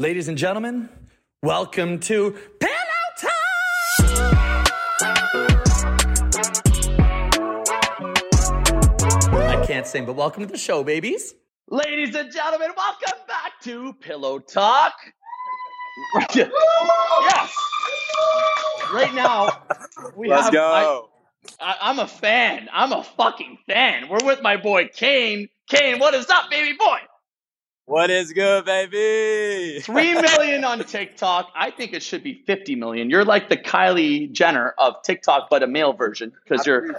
Ladies and gentlemen, welcome to Pillow Talk! I can't sing, but welcome to the show, babies. Ladies and gentlemen, welcome back to Pillow Talk. yes. Right now, we Let's have. go. I, I, I'm a fan. I'm a fucking fan. We're with my boy Kane. Kane, what is up, baby boy? What is good, baby? Three million on TikTok. I think it should be fifty million. You're like the Kylie Jenner of TikTok, but a male version because you're, you,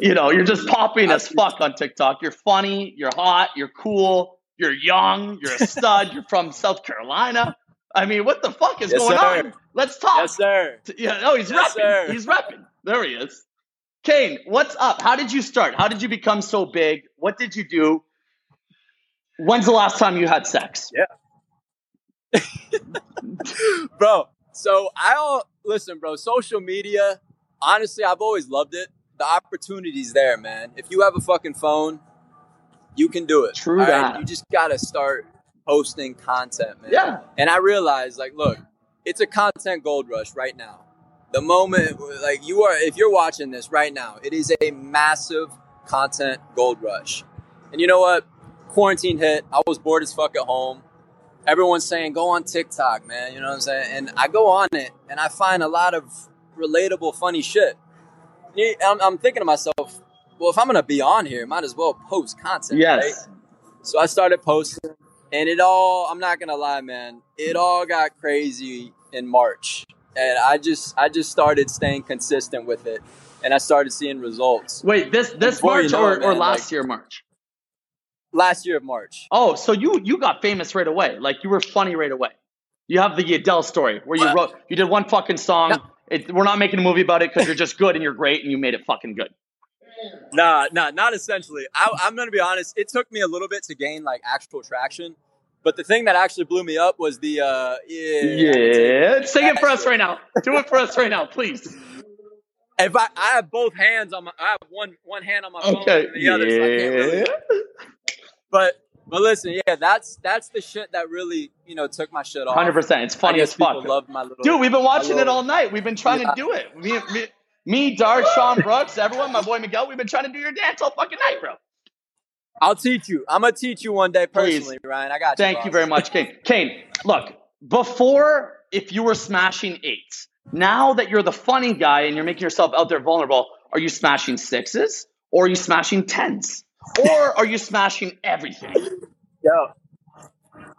you know, you're just popping I as fuck on TikTok. You're funny. You're hot. You're cool. You're young. You're a stud. you're from South Carolina. I mean, what the fuck is Yes, going sir. on? Let's talk. Yes, sir. Yeah, no, he's Yes, repping. sir. He's repping. There he is. Kane, what's up? How did you start? How did you become so big? What did you do? When's the last time you had sex? Yeah. bro. So I all listen, bro. Social media, honestly, I've always loved it. The opportunity's there, man. If you have a fucking phone, you can do it. True that. You just gotta start posting content, man. Yeah. And I realized, like, look, it's a content gold rush right now. The moment, like, you are, if you're watching this right now, it is a massive content gold rush. And you know what? Quarantine hit. I was bored as fuck at home. Everyone's saying, go on TikTok, man. You know what I'm saying? And I go on it and I find a lot of relatable, funny shit. I'm, I'm thinking to myself, well, if I'm going to be on here, might as well post content. right? Yes. So I started posting, and it all, I'm not gonna lie, man, it all got crazy in March. And I just I just started staying consistent with it. And I started seeing results. Wait, this this Before you March know or, or last like- year March? Last year of March. Oh, so you you got famous right away. Like you were funny right away. You have the Adele story where you wrote you did one fucking song. No. It, we're not making a movie about it because you're just good and you're great and you made it fucking good. Nah, nah, not essentially. I, I'm gonna be honest. It took me a little bit to gain like actual traction, but the thing that actually blew me up was the uh, yeah. Yeah, sing it for us right now. Do it for us right now, please. If I, I have both hands on my, I have one one hand on my phone Okay. and the other, so I can't really. But but listen, yeah, that's that's the shit that really you know took my shit off. Hundred percent. It's funny as fuck. loved my little. Dude, we've been watching my it all night. We've been trying Yeah. to do it. Me, me, me, Dart, Sean Brooks, everyone, my boy Miguel. We've been trying to do your dance all fucking night, bro. I'll teach you. I'm gonna teach you one day Please. Ryan. I got you. Thank you very much, Kane. Kane, look, before, if you were smashing eights, now that you're the funny guy and you're making yourself out there vulnerable, are you smashing sixes or are you smashing tens? Or are you smashing everything? Yo,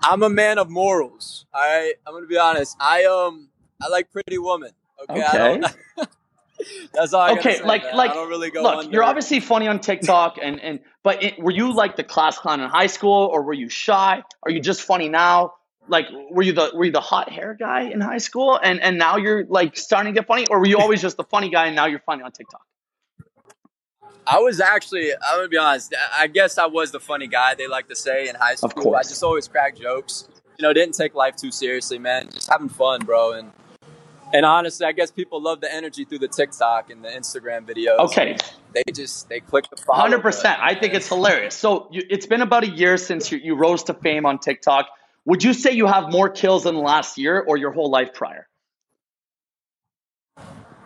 I'm a man of morals. All right, I'm gonna be honest. I um, I like pretty woman. Okay. I Okay. don't- That's all. I Okay, say, like- man. like, I don't really go Look, under. you're obviously funny on TikTok, and and but it, were you like the class clown in high school, or were you shy? Are you just funny now? Like, were you the were you the hot hair guy in high school, and and now you're like starting to get funny, or were you always just the funny guy, and now you're funny on TikTok? I was actually. I'm gonna be honest. I guess I was the funny guy they like to say in high school. Of course. I just always cracked jokes. You know, didn't take life too seriously, man. Just having fun, bro. And and honestly, I guess people love the energy through the TikTok and the Instagram videos. Okay, They just they click the follow. hundred percent. I think it's hilarious. So you, it's been about a year since you, you rose to fame on TikTok. Would you say you have more kills the last year, or your whole life prior?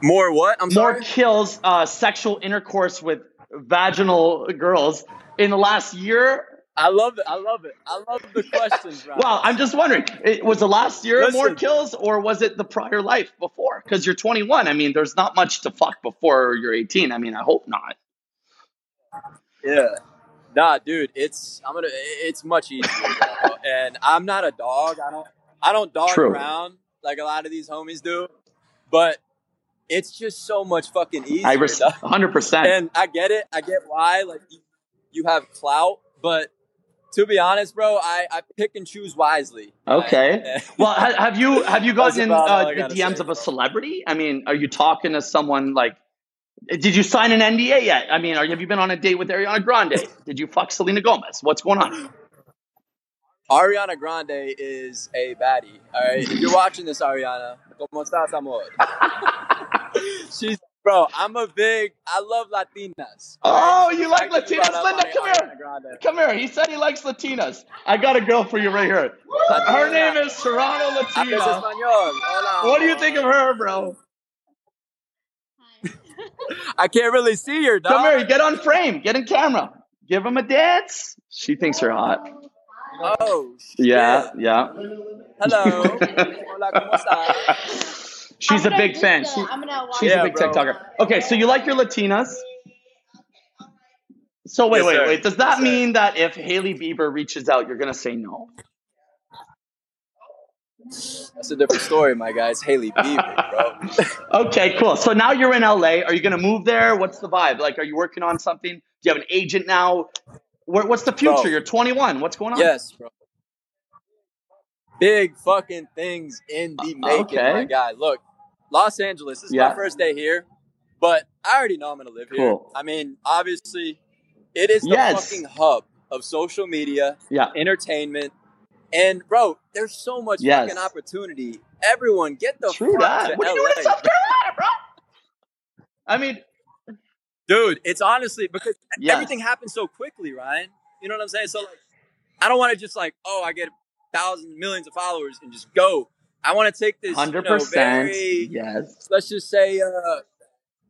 More what? I'm more sorry. kills uh, sexual intercourse with vaginal girls in the last year. I love it. I love it. I love the questions, bro. Well, I'm just wondering, it, was the last year more kills or was it the prior life before? Because you're 21. I mean, there's not much to fuck before you're 18. I mean, I hope not. Yeah. Nah, dude, it's I'm gonna it's much easier. and I'm not a dog. I don't I don't dog True. around like a lot of these homies do. But it's just so much fucking easier. I res- 100%. and I get it. I get why. Like you, have clout, but to be honest, bro, I, I pick and choose wisely. Okay. well, have you have you gotten in about uh, the DMs say, of a celebrity? I mean, are you talking to someone like? Did you sign an NDA yet? I mean, are, have you been on a date with Ariana Grande? Did you fuck Selena Gomez? What's going on? Ariana Grande is a baddie. All right. If you're watching this, Ariana, ¿cómo estás, amor? She's Bro, I'm a big. I love Latinas. Oh, you like Latinas? Linda, come here. Come here. He said he likes Latinas. I got a girl for you right here. Her name is Serrano ah, Hablas Latina. Hola. What do you think of her, bro? I can't really see her, dog. Come here. Get on frame. Get in camera. Give him a dance. She thinks you're hot. Oh, shit. Yeah, yeah. Hello. Hola, ¿cómo estás? She's a big fan. the- She, I'm gonna watch she's Yeah, a big bro. TikToker. Okay, so you like your Latinas. So wait, Yes, wait, sir. wait. Does that Yes, sir. mean that if Hailey Bieber reaches out, you're gonna say no? That's a different story, my guys. Hailey Bieber, bro. Okay, cool. So now you're in LA. Are you gonna move there? What's the vibe? Like, are you working on something? Do you have an agent now? What's the future? Bro. You're 21. What's going on? yes, bro. Big fucking things in the uh, making, okay. my guy. Look, Los Angeles. This is Yeah. my first day here, but I already know I'm gonna live here. Cool. I mean, obviously, it is the Yes. fucking hub of social media, Yeah. entertainment, and bro, there's so much Yes. fucking opportunity. Everyone, get the True fuck that. to What are you doing in South Carolina, bro? I mean, Dude, it's honestly because Yes. everything happens so quickly, Ryan. You know what I'm saying? So like, I don't want to just like, oh, I get thousands, millions of followers and just go. I want to take this, hundred you know, percent. Yes. let's just say, uh,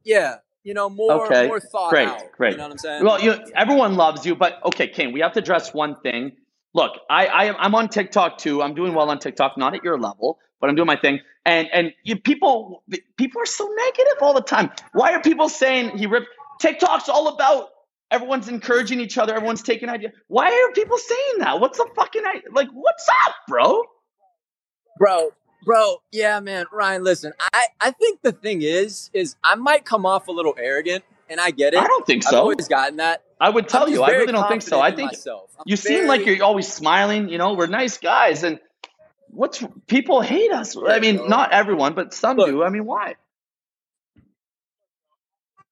yeah, you know, more, Okay. more thought Great, out. great. You know what I'm saying? Well, you everyone loves you, but okay, Kane, we have to address one thing. Look, I, I I'm on TikTok too. I'm doing well on TikTok, not at your level, but I'm doing my thing. And and you, people people are so negative all the time. Why are people saying he ripped? TikTok's all about everyone's encouraging each other. Everyone's taking ideas. Why are people saying that? What's the fucking i- like? What's up, bro? bro, bro, yeah, man, Ryan. Listen, I, I think the thing is, is I might come off a little arrogant, and I get it. I don't think I've so. always gotten that. I would tell I'm you, I really don't think so. I think you seem like you're always smiling. You know, we're nice guys, and what's people hate us. I mean, not everyone, but some Look. do. I mean, why?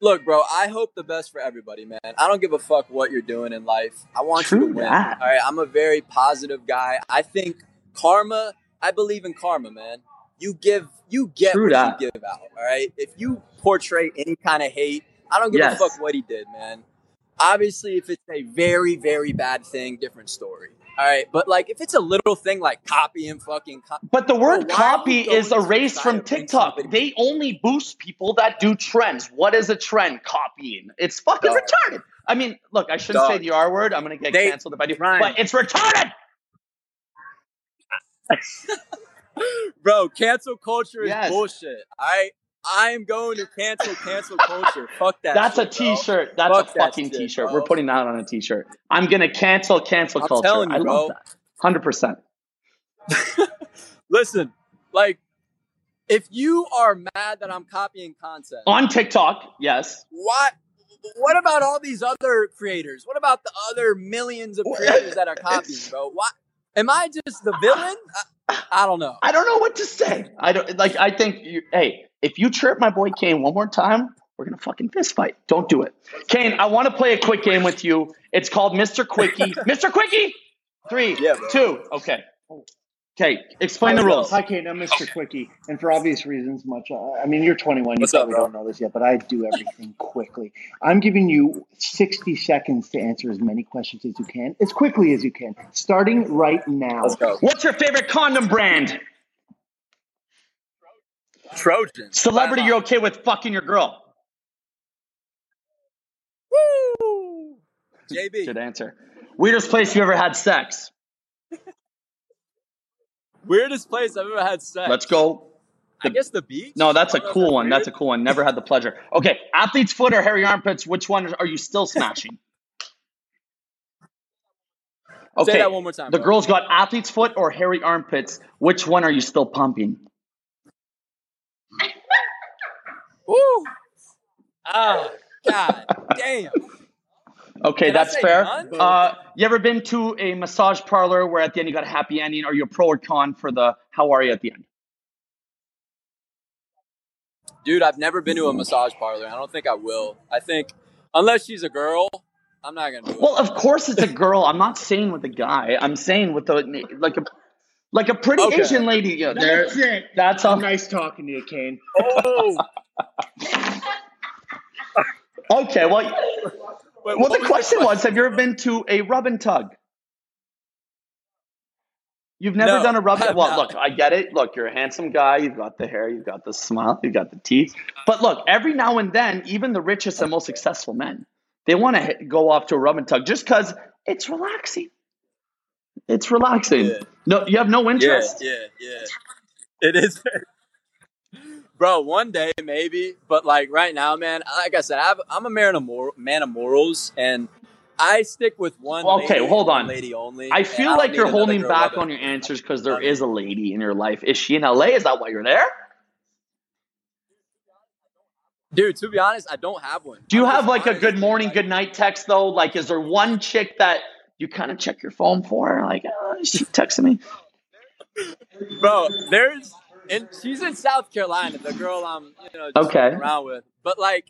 Look, bro, I hope the best for everybody, man. I don't give a fuck what you're doing in life. I want you to win. that. All right, I'm a very positive guy. I think karma, I believe in karma, man. You give you get True what that. you give out. All right? If you portray any kind of hate, I don't give Yes. a fuck what he did, man. Obviously, if it's a very, very bad thing, different story. All right, but like if it's a little thing like copying fucking co- But the word are copy is erased from TikTok. They only boost people that do trends. What is a trend? Copying. It's fucking Dog. retarded. I mean, look, I shouldn't say Dog. the R word. I'm gonna get They- canceled if I do. Ryan. But it's retarded. Bro, cancel culture is Yes. bullshit. All right, I'm going to cancel cancel culture. Fuck that. That's a shit, bro. T-shirt. That's Fuck a that fucking shit, T-shirt. bro. We're putting that on a T-shirt. I'm gonna cancel cancel I'm culture. telling you, I love bro. that. Hundred percent. Listen, like, if you are mad that I'm copying content, On TikTok, yes. what? What about all these other creators? What about the other millions of creators that are copying, bro? What? Am I just the villain? I, I don't know. I don't know what to say. I don't like. I think. You, hey, if you trip my boy Kane one more time, we're gonna fucking fist fight. Don't do it, Kane. I want to play a quick game with you. It's called Mr. Quickie. Mr. Quickie. Three, Yeah, two. Okay. Okay. Explain the rules. Hi, Kate. I'm Mr. Quickie, and for obvious reasons, much. Uh, I mean, you're 21. You What's up, probably bro? don't know this yet, but I do everything quickly. I'm giving you 60 seconds to answer as many questions as you can, as quickly as you can, starting right now. Let's go. What's your favorite condom brand? Trojan. Celebrity you're okay with fucking your girl? Woo! JB. Good answer. Weirdest place you ever had sex? Weirdest place I've ever had sex. Let's go. I guess the beach. No, that's a don't know if cool one. That's a cool one. Never had the pleasure. Okay, athlete's foot or hairy armpits? Which one are you still smashing? Okay, Say that one more time. the bro. girl's got athlete's foot or hairy armpits. Which one are you still pumping? Woo! Ah, god damn. Okay, Can I that's fair. Uh, you ever been to a massage parlor where at the end you got a happy ending? Are you a pro or con for the how are you at the end? Dude, I've never been to a massage parlor. I don't think I will. I think unless she's a girl, I'm not gonna do it. Well, of course it's a girl. I'm not saying with a guy. I'm saying with the like a like a pretty Okay. Asian lady. Yeah, there. That's it. That's all. nice talking to you, Kane. oh, Okay, well, Wait, well, the was question was, have you ever been to a rub and tug? You've never No, done a rub and well, not. look, I get it. Look, you're a handsome guy. You've got the hair. You've got the smile. You've got the teeth. But look, every now and then, even the richest and most successful men, they want to go off to a rub and tug just because it's relaxing. It's relaxing. Yeah. No, you have no Yeah, interest. yeah, yeah. It is. Bro, one day maybe, but like right now, man. Like I said, I've, I'm a man of mor- man of morals, and I stick with one. Okay, lady, hold on. lady only. I feel like need you're holding back on your answers because there is a lady in your life. Is she in LA? Is that why you're there? Dude, to be honest, I don't have one. Do you I'm have like a good morning, like- good night text though? Like, is there one chick that you kind of check your phone for? Like, oh, she texting me? bro. There's and she's in South Carolina, the girl I'm you know just Okay. around with. But like,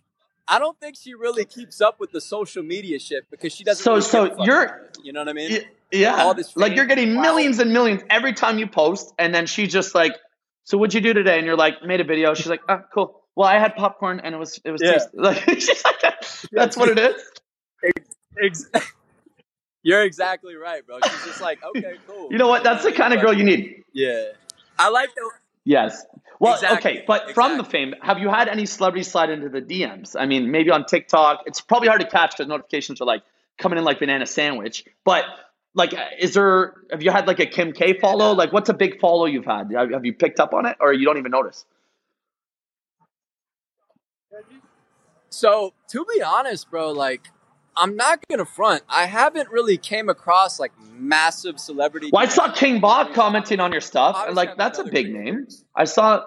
I don't think she really keeps up with the social media shit because she doesn't. So- really so give a fuck you're- you know what I mean? Y- Yeah, All this like you're getting millions and millions every time you post, and then she's just like, "So what'd you do today?" And you're like, "Made a video." She's like, "Oh, cool. Well, I had popcorn and it was it was Yeah. tasty." Like, she's like, "That's what it is." Ex- You're exactly right, bro. She's just like, okay, cool. You know what? That's the kind of girl you need. Yeah, I like the. Yes. Well, Exactly, okay, but from the fame, have you had any celebrities slide into the DMs? I mean, maybe on TikTok. It's probably hard to catch because notifications are like coming in like banana sandwich. But like, is there? Have you had like a Kim K follow? Like, what's a big follow you've had? Have you picked up on it, or you don't even notice? So to be honest, bro, like I'm not gonna front. I haven't really came across like massive celebrity. Well, I saw King Bach commenting on your stuff, and like that's a big name. I saw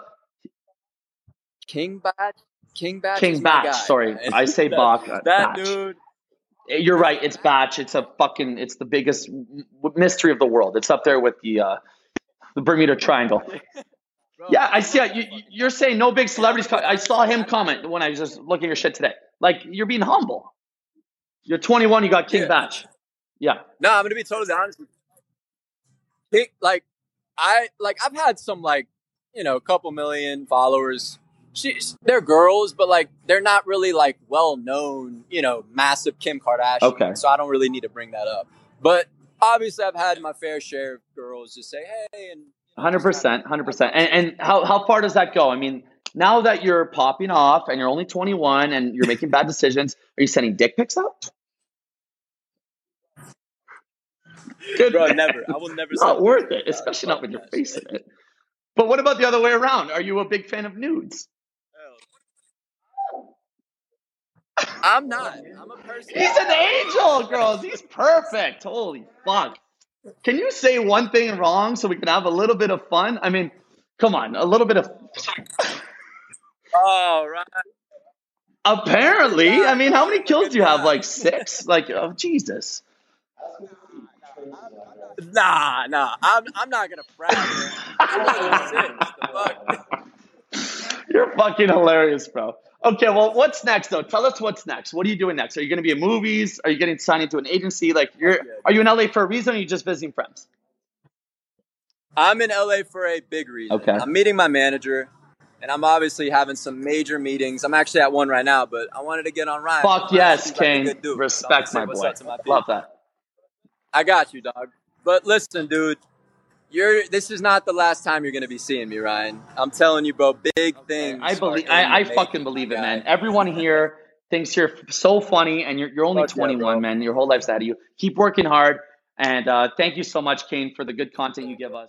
King Batch. King Batch. King Batch. guy, Sorry, man. I say Bach. uh, That dude. You're right. It's Batch. It's a fucking. It's the biggest mystery of the world. It's up there with the uh, the Bermuda Triangle. Bro, Yeah, I see. You, you're saying no big celebrities. I saw him comment when I was just looking at your shit today. Like you're being humble. You're 21. You got King Yeah. Batch. Yeah. No, I'm gonna be totally honest. with you. King, like I like I've had some like you know a couple million followers. She's they're girls, but like they're not really like well known. You know, massive Kim Kardashian. Okay. So I don't really need to bring that up. But obviously, I've had my fair share of girls just say hey and. Hundred percent, hundred percent. And and how how far does that go? I mean, now that you're popping off and you're only 21 and you're making bad decisions, are you sending dick pics out? Good Bro, man. never. I will never. Not worth it, especially not with your face in it. But what about the other way around? Are you a big fan of nudes? I'm not. I'm a person. He's an angel, girls. He's perfect. Holy fuck. Can you say one thing wrong so we can have a little bit of fun? I mean, come on, a little bit of. Oh, right. Apparently, I mean, how many kills do you have? Like six? Like, oh, Jesus. Nah, nah. I'm, I'm not gonna brag. man. I'm not six. The fuck? You're fucking hilarious, bro. Okay, well, what's next though? Tell us what's next. What are you doing next? Are you going to be in movies? Are you getting signed into an agency? Like, you're are you in LA for a reason? Or are you just visiting friends? I'm in LA for a big reason. Okay. I'm meeting my manager, and I'm obviously having some major meetings. I'm actually at one right now, but I wanted to get on Ryan. Fuck yes, seems like King. so Respect my boy. my. Love that. I got you, dog. But listen, dude. You're. This is not the last time you're gonna be seeing me, Ryan. I'm telling you, bro. Big things. I believe. I, I fucking believe it, guy. man. Everyone here thinks you're so funny, and you're you're only Fuck 21, bro. man. Your whole life's ahead of you. Keep working hard, and uh, thank you so much, Kane, for the good content you give us.